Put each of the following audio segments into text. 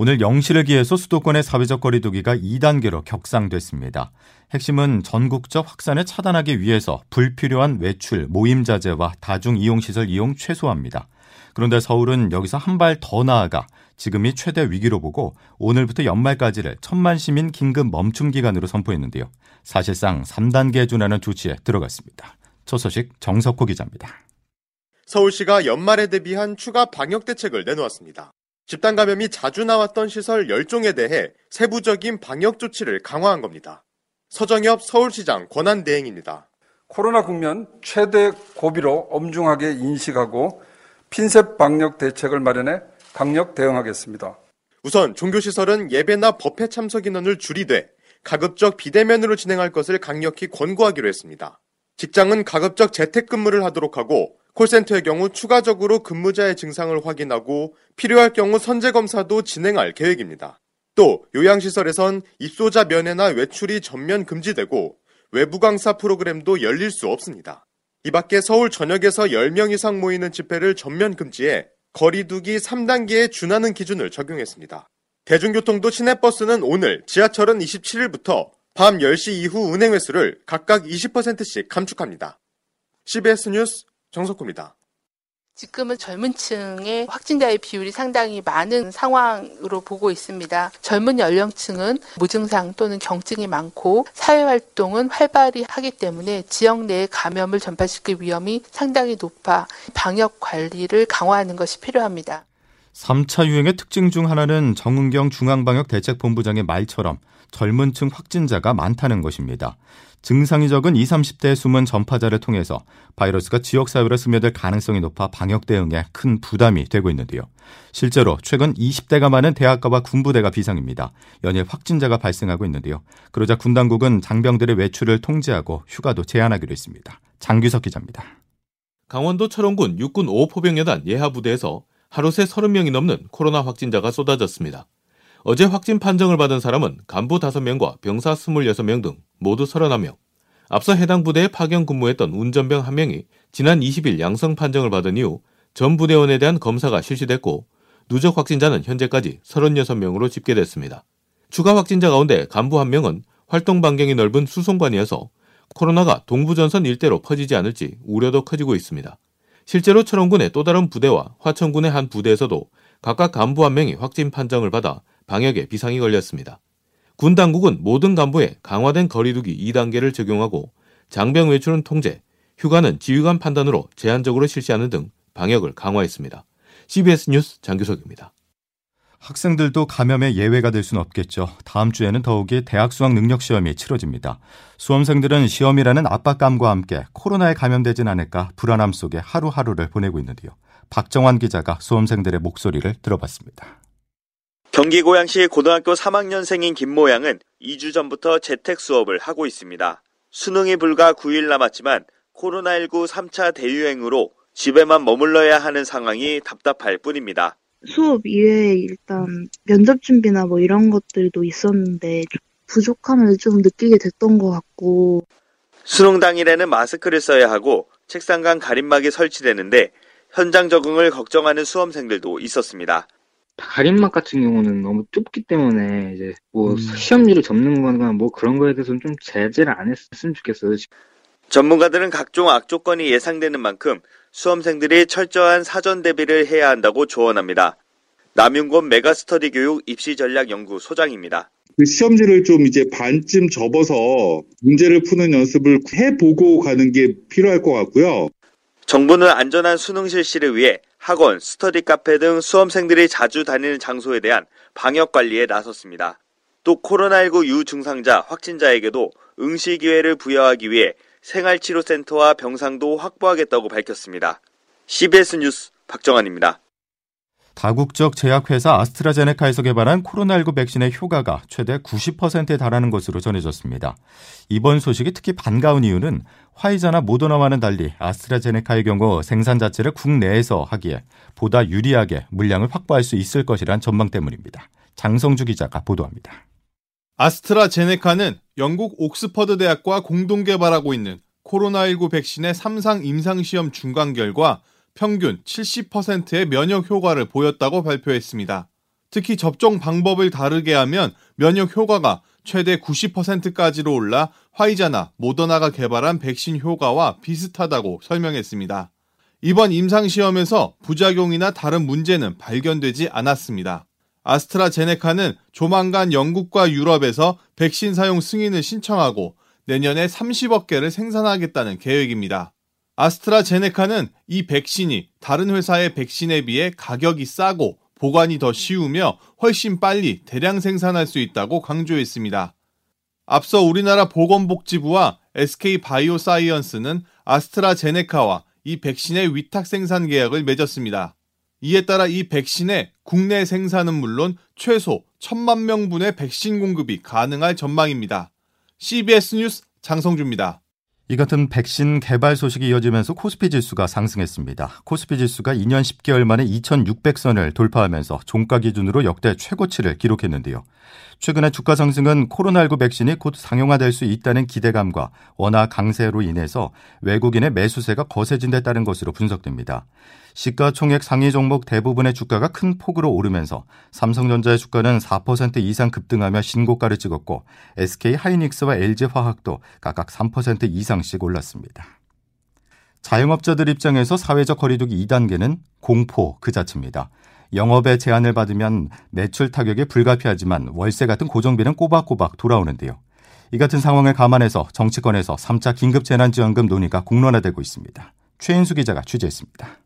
오늘 0시를 기해서 수도권의 사회적 거리두기가 2단계로 격상됐습니다. 핵심은 전국적 확산을 차단하기 위해서 불필요한 외출, 모임 자제와 다중 이용 시설 이용 최소화입니다. 그런데 서울은 여기서 한 발 더 나아가 지금이 최대 위기로 보고 오늘부터 연말까지를 천만 시민 긴급 멈춤 기간으로 선포했는데요. 사실상 3단계에 준하는 조치에 들어갔습니다. 첫 소식 정석호 기자입니다. 서울시가 연말에 대비한 추가 방역 대책을 내놓았습니다. 집단 감염이 자주 나왔던 시설 10종에 대해 세부적인 방역 조치를 강화한 겁니다. 서정엽 서울시장 권한 대행입니다. 코로나 국면 최대 고비로 엄중하게 인식하고 핀셋 방역 대책을 마련해 강력 대응하겠습니다. 우선 종교시설은 예배나 법회 참석 인원을 줄이되 가급적 비대면으로 진행할 것을 강력히 권고하기로 했습니다. 직장은 가급적 재택근무를 하도록 하고 콜센터의 경우 추가적으로 근무자의 증상을 확인하고 필요할 경우 선제 검사도 진행할 계획입니다. 또 요양시설에선 입소자 면회나 외출이 전면 금지되고 외부 강사 프로그램도 열릴 수 없습니다. 이 밖에 서울 전역에서 10명 이상 모이는 집회를 전면 금지해 거리두기 3단계에 준하는 기준을 적용했습니다. 대중교통도 시내버스는 오늘, 지하철은 27일부터 밤 10시 이후 운행 횟수를 각각 20%씩 감축합니다. CBS 뉴스 정석구입니다. 지금은 젊은 층의 확진자의 비율이 상당히 많은 상황으로 보고 있습니다. 젊은 연령층은 무증상 또는 경증이 많고 사회활동은 활발히 하기 때문에 지역 내에 감염을 전파시킬 위험이 상당히 높아 방역 관리를 강화하는 것이 필요합니다. 3차 유행의 특징 중 하나는 정은경 중앙방역대책본부장의 말처럼 젊은 층 확진자가 많다는 것입니다. 증상이 적은 20, 30대의 숨은 전파자를 통해서 바이러스가 지역사회로 스며들 가능성이 높아 방역 대응에 큰 부담이 되고 있는데요. 실제로 최근 20대가 많은 대학가와 군부대가 비상입니다. 연일 확진자가 발생하고 있는데요. 그러자 군 당국은 장병들의 외출을 통제하고 휴가도 제한하기로 했습니다. 장규석 기자입니다. 강원도 철원군 육군 5포병여단 예하부대에서 하루 새 30명이 넘는 코로나 확진자가 쏟아졌습니다. 어제 확진 판정을 받은 사람은 간부 5명과 병사 26명 등 모두 31명. 앞서 해당 부대에 파견 근무했던 운전병 1명이 지난 20일 양성 판정을 받은 이후 전 부대원에 대한 검사가 실시됐고 누적 확진자는 현재까지 36명으로 집계됐습니다. 추가 확진자 가운데 간부 1명은 활동 반경이 넓은 수송관이어서 코로나가 동부전선 일대로 퍼지지 않을지 우려도 커지고 있습니다. 실제로 철원군의 또 다른 부대와 화천군의 한 부대에서도 각각 간부 한 명이 확진 판정을 받아 방역에 비상이 걸렸습니다. 군 당국은 모든 간부에 강화된 거리두기 2단계를 적용하고 장병 외출은 통제, 휴가는 지휘관 판단으로 제한적으로 실시하는 등 방역을 강화했습니다. CBS 뉴스 장규석입니다. 학생들도 감염의 예외가 될 수는 없겠죠. 다음 주에는 더욱이 대학 수학 능력 시험이 치러집니다. 수험생들은 시험이라는 압박감과 함께 코로나에 감염되진 않을까 불안함 속에 하루하루를 보내고 있는데요. 박정환 기자가 수험생들의 목소리를 들어봤습니다. 경기 고양시 고등학교 3학년생인 김모 양은 2주 전부터 재택 수업을 하고 있습니다. 수능이 불과 9일 남았지만 코로나19 3차 대유행으로 집에만 머물러야 하는 상황이 답답할 뿐입니다. 수업 이외에 일단 면접 준비나 뭐 이런 것들도 있었는데 부족함을 좀 느끼게 됐던 것 같고 수능 당일에는 마스크를 써야 하고 책상 간 가림막이 설치되는데 현장 적응을 걱정하는 수험생들도 있었습니다. 가림막 같은 경우는 너무 좁기 때문에 이제 뭐 음. 시험지를 접는 거나 뭐 그런 거에 대해서는 좀 제재를 안 했으면 좋겠어요. 전문가들은 각종 악조건이 예상되는 만큼 수험생들이 철저한 사전 대비를 해야 한다고 조언합니다. 남윤곤 메가스터디 교육 입시 전략 연구 소장입니다. 그 시험지를 좀 이제 반쯤 접어서 문제를 푸는 연습을 해보고 가는 게 필요할 것 같고요. 정부는 안전한 수능 실시를 위해 학원, 스터디 카페 등 수험생들이 자주 다니는 장소에 대한 방역 관리에 나섰습니다. 또 코로나19 유증상자, 확진자에게도 응시 기회를 부여하기 위해 생활치료센터와 병상도 확보하겠다고 밝혔습니다. CBS 뉴스 박정환입니다. 다국적 제약회사 아스트라제네카에서 개발한 코로나19 백신의 효과가 최대 90%에 달하는 것으로 전해졌습니다. 이번 소식이 특히 반가운 이유는 화이자나 모더나와는 달리 아스트라제네카의 경우 생산 자체를 국내에서 하기에 보다 유리하게 물량을 확보할 수 있을 것이란 전망 때문입니다. 장성주 기자가 보도합니다. 아스트라제네카는 영국 옥스퍼드 대학과 공동 개발하고 있는 코로나19 백신의 3상 임상시험 중간 결과 평균 70%의 면역 효과를 보였다고 발표했습니다. 특히 접종 방법을 다르게 하면 면역 효과가 최대 90%까지로 올라 화이자나 모더나가 개발한 백신 효과와 비슷하다고 설명했습니다. 이번 임상시험에서 부작용이나 다른 문제는 발견되지 않았습니다. 아스트라제네카는 조만간 영국과 유럽에서 백신 사용 승인을 신청하고 내년에 30억 개를 생산하겠다는 계획입니다. 아스트라제네카는 이 백신이 다른 회사의 백신에 비해 가격이 싸고 보관이 더 쉬우며 훨씬 빨리 대량 생산할 수 있다고 강조했습니다. 앞서 우리나라 보건복지부와 SK 바이오사이언스는 아스트라제네카와 이 백신의 위탁 생산 계약을 맺었습니다. 이에 따라 이 백신의 국내 생산은 물론 최소 1천만 명분의 백신 공급이 가능할 전망입니다. CBS 뉴스 장성주입니다. 이 같은 백신 개발 소식이 이어지면서 코스피 지수가 상승했습니다. 코스피 지수가 2년 10개월 만에 2,600선을 돌파하면서 종가 기준으로 역대 최고치를 기록했는데요. 최근의 주가 상승은 코로나19 백신이 곧 상용화될 수 있다는 기대감과 원화 강세로 인해서 외국인의 매수세가 거세진 데 따른 것으로 분석됩니다. 시가총액 상위 종목 대부분의 주가가 큰 폭으로 오르면서 삼성전자의 주가는 4% 이상 급등하며 신고가를 찍었고 SK 하이닉스와 LG 화학도 각각 3% 이상씩 올랐습니다. 자영업자들 입장에서 사회적 거리두기 2단계는 공포 그 자체입니다. 영업에 제한을 받으면 매출 타격이 불가피하지만 월세 같은 고정비는 꼬박꼬박 돌아오는데요. 이 같은 상황을 감안해서 정치권에서 3차 긴급재난지원금 논의가 공론화되고 있습니다. 최인수 기자가 취재했습니다.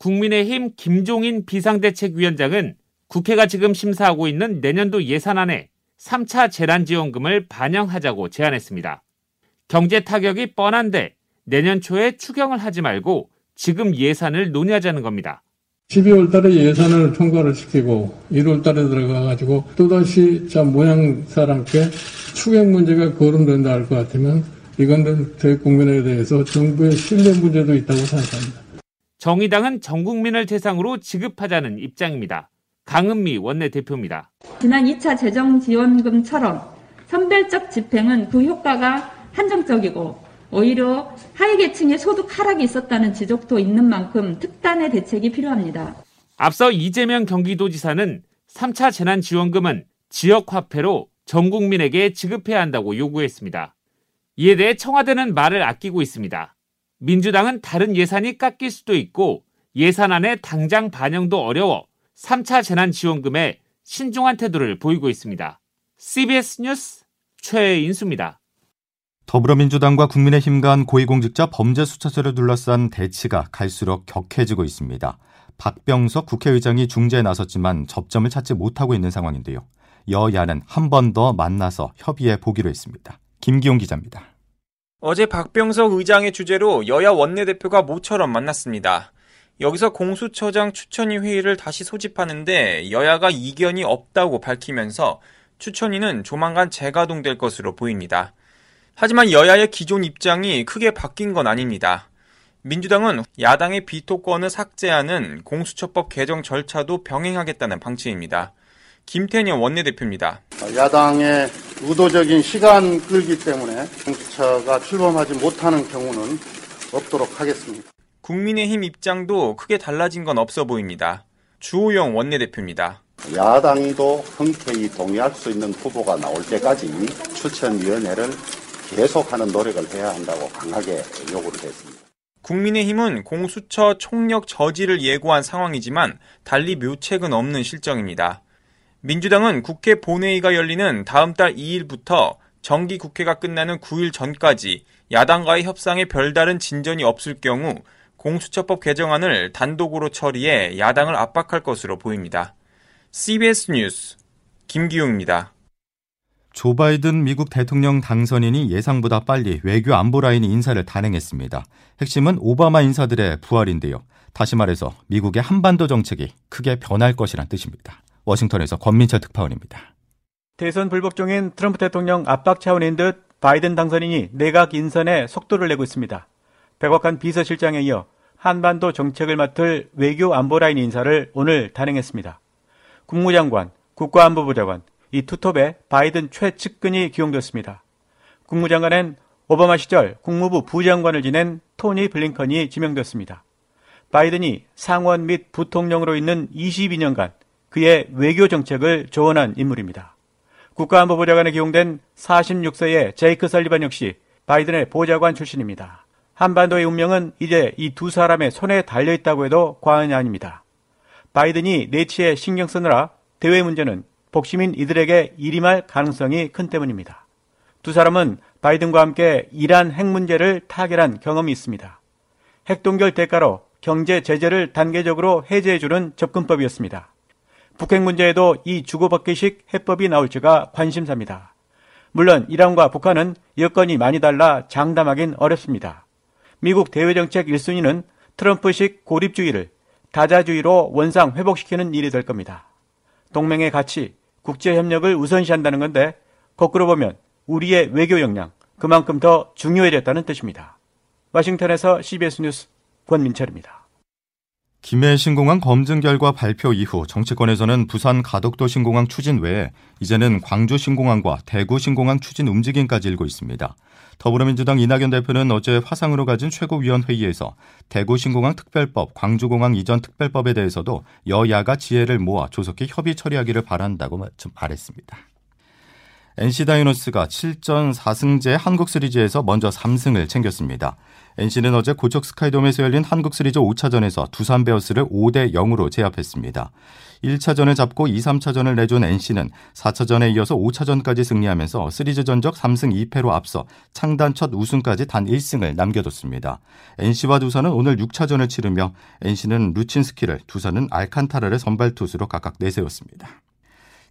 국민의힘 김종인 비상대책위원장은 국회가 지금 심사하고 있는 내년도 예산안에 3차 재난지원금을 반영하자고 제안했습니다. 경제 타격이 뻔한데 내년 초에 추경을 하지 말고 지금 예산을 논의하자는 겁니다. 12월 달에 예산을 통과를 시키고 1월 달에 들어가가지고 또다시 자 모양사람께 추경 문제가 거론된다 할 것 같으면 이건 대국민에 대해서 정부의 신뢰 문제도 있다고 생각합니다. 정의당은 전 국민을 대상으로 지급하자는 입장입니다. 강은미 원내대표입니다. 지난 2차 재정지원금처럼 선별적 집행은 그 효과가 한정적이고 오히려 하위 계층의 소득 하락이 있었다는 지적도 있는 만큼 특단의 대책이 필요합니다. 앞서 이재명 경기도지사는 3차 재난지원금은 지역화폐로 전 국민에게 지급해야 한다고 요구했습니다. 이에 대해 청와대는 말을 아끼고 있습니다. 민주당은 다른 예산이 깎일 수도 있고 예산안에 당장 반영도 어려워 3차 재난지원금에 신중한 태도를 보이고 있습니다. CBS 뉴스 최인수입니다. 더불어민주당과 국민의힘 간 고위공직자 범죄 수차례를 둘러싼 대치가 갈수록 격해지고 있습니다. 박병석 국회의장이 중재에 나섰지만 접점을 찾지 못하고 있는 상황인데요. 여야는 한 번 더 만나서 협의해 보기로 했습니다. 김기용 기자입니다. 어제 박병석 의장의 주재로 여야 원내대표가 모처럼 만났습니다. 여기서 공수처장 추천위 회의를 다시 소집하는데 여야가 이견이 없다고 밝히면서 추천위는 조만간 재가동될 것으로 보입니다. 하지만 여야의 기존 입장이 크게 바뀐 건 아닙니다. 민주당은 야당의 비토권을 삭제하는 공수처법 개정 절차도 병행하겠다는 방침입니다. 김태년 원내대표입니다. 야당의 의도적인 시간 끌기 때문에 공수처가 출범하지 못하는 경우는 없도록 하겠습니다. 국민의힘 입장도 크게 달라진 건 없어 보입니다. 주호영 원내대표입니다. 야당도 흔쾌히 동의할 수 있는 후보가 나올 때까지 추천위원회를 계속하는 노력을 해야 한다고 강하게 요구를 했습니다. 국민의힘은 공수처 총력 저지를 예고한 상황이지만 달리 묘책은 없는 실정입니다. 민주당은 국회 본회의가 열리는 다음 달 2일부터 정기 국회가 끝나는 9일 전까지 야당과의 협상에 별다른 진전이 없을 경우 공수처법 개정안을 단독으로 처리해 야당을 압박할 것으로 보입니다. CBS 뉴스 김기웅입니다. 조 바이든 미국 대통령 당선인이 예상보다 빨리 외교 안보 라인 인사를 단행했습니다. 핵심은 오바마 인사들의 부활인데요. 다시 말해서 미국의 한반도 정책이 크게 변할 것이란 뜻입니다. 워싱턴에서 권민철 특파원입니다. 대선 불복 중인 트럼프 대통령 압박 차원인 듯 바이든 당선인이 내각 인선에 속도를 내고 있습니다. 백악관 비서실장에 이어 한반도 정책을 맡을 외교 안보라인 인사를 오늘 단행했습니다. 국무장관, 국가안보부 장관, 이 투톱에 바이든 최측근이 기용됐습니다. 국무장관은 오바마 시절 국무부 부장관을 지낸 토니 블링컨이 지명됐습니다. 바이든이 상원 및 부통령으로 있는 22년간 그의 외교 정책을 조언한 인물입니다. 국가안보부 장관에 기용된 46세의 제이크 설리반 역시 바이든의 보좌관 출신입니다. 한반도의 운명은 이제 이 두 사람의 손에 달려 있다고 해도 과언이 아닙니다. 바이든이 내치에 신경 쓰느라 대외 문제는 복심인 이들에게 일임할 가능성이 큰 때문입니다. 두 사람은 바이든과 함께 이란 핵 문제를 타결한 경험이 있습니다. 핵 동결 대가로 경제 제재를 단계적으로 해제해주는 접근법이었습니다. 북핵 문제에도 이 주고받기식 해법이 나올지가 관심사입니다. 물론 이란과 북한은 여건이 많이 달라 장담하긴 어렵습니다. 미국 대외정책 1순위는 트럼프식 고립주의를 다자주의로 원상 회복시키는 일이 될 겁니다. 동맹의 가치, 국제협력을 우선시한다는 건데 거꾸로 보면 우리의 외교 역량 그만큼 더 중요해졌다는 뜻입니다. 워싱턴에서 CBS 뉴스 권민철입니다. 김해 신공항 검증 결과 발표 이후 정치권에서는 부산 가덕도 신공항 추진 외에 이제는 광주 신공항과 대구 신공항 추진 움직임까지 일고 있습니다. 더불어민주당 이낙연 대표는 어제 화상으로 가진 최고위원회의에서 대구 신공항 특별법, 광주공항 이전 특별법에 대해서도 여야가 지혜를 모아 조속히 협의 처리하기를 바란다고 말했습니다. NC 다이노스가 7전 4승제 한국 시리즈에서 먼저 3승을 챙겼습니다. NC는 어제 고척 스카이돔에서 열린 한국 시리즈 5차전에서 두산 베어스를 5대 0으로 제압했습니다. 1차전을 잡고 2, 3차전을 내준 NC는 4차전에 이어서 5차전까지 승리하면서 시리즈 전적 3승 2패로 앞서 창단 첫 우승까지 단 1승을 남겨뒀습니다. NC와 두산은 오늘 6차전을 치르며 NC는 루친스키를, 두산은 알칸타라를 선발 투수로 각각 내세웠습니다.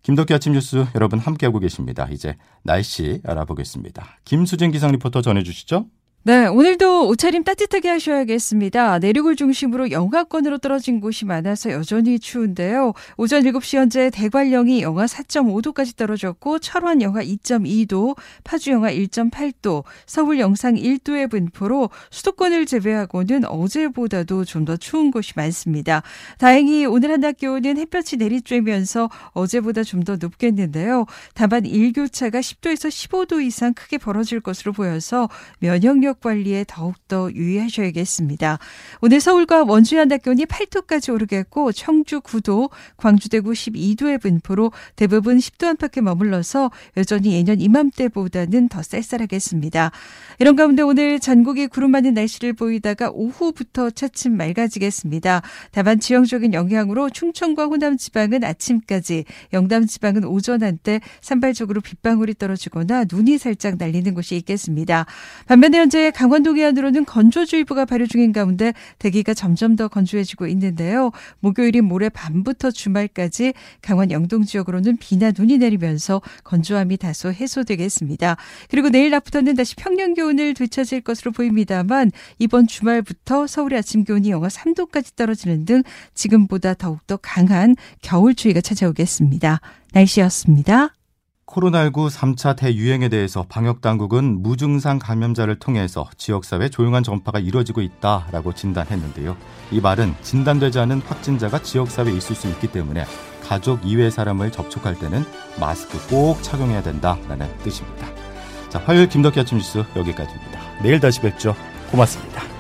김덕기 아침 뉴스 여러분 함께하고 계십니다. 이제 날씨 알아보겠습니다. 김수진 기상 리포터 전해주시죠. 네, 오늘도 옷차림 따뜻하게 하셔야겠습니다. 내륙을 중심으로 영하권으로 떨어진 곳이 많아서 여전히 추운데요. 오전 7시 현재 대관령이 영하 4.5도까지 떨어졌고 철원 영하 2.2도, 파주 영하 1.8도, 서울 영상 1도의 분포로 수도권을 제외하고는 어제보다도 좀 더 추운 곳이 많습니다. 다행히 오늘 한낮 기온은 햇볕이 내리쬐면서 어제보다 좀 더 높겠는데요. 다만 일교차가 10도에서 15도 이상 크게 벌어질 것으로 보여서 면역력 면역 관리에 더욱더 유의하셔야겠습니다. 오늘 서울과 원주의 한낮 기온이 8도까지 오르겠고 청주 9도, 광주 대구 12도의 분포로 대부분 10도 안팎에 머물러서 여전히 예년 이맘때보다는 더 쌀쌀하겠습니다. 이런 가운데 오늘 전국이 구름 많은 날씨를 보이다가 오후부터 차츰 맑아지겠습니다. 다만 지형적인 영향으로 충청과 호남 지방은 아침까지, 영남 지방은 오전 한때 산발적으로 빗방울이 떨어지거나 눈이 살짝 날리는 곳이 있겠습니다. 반면에 현재 현재 강원도 기안으로는 건조주의보가 발효 중인 가운데 대기가 점점 더 건조해지고 있는데요. 목요일인 모레 밤부터 주말까지 강원 영동 지역으로는 비나 눈이 내리면서 건조함이 다소 해소되겠습니다. 그리고 내일 낮부터는 다시 평년 기온을 되찾을 것으로 보입니다만 이번 주말부터 서울의 아침 기온이 영하 3도까지 떨어지는 등 지금보다 더욱더 강한 겨울 추위가 찾아오겠습니다. 날씨였습니다. 코로나19 3차 대유행에 대해서 방역당국은 무증상 감염자를 통해서 지역사회 조용한 전파가 이루어지고 있다라고 진단했는데요. 이 말은 진단되지 않은 확진자가 지역사회에 있을 수 있기 때문에 가족 이외 사람을 접촉할 때는 마스크 꼭 착용해야 된다라는 뜻입니다. 자, 화요일 김덕기 아침 뉴스 여기까지입니다. 내일 다시 뵙죠. 고맙습니다.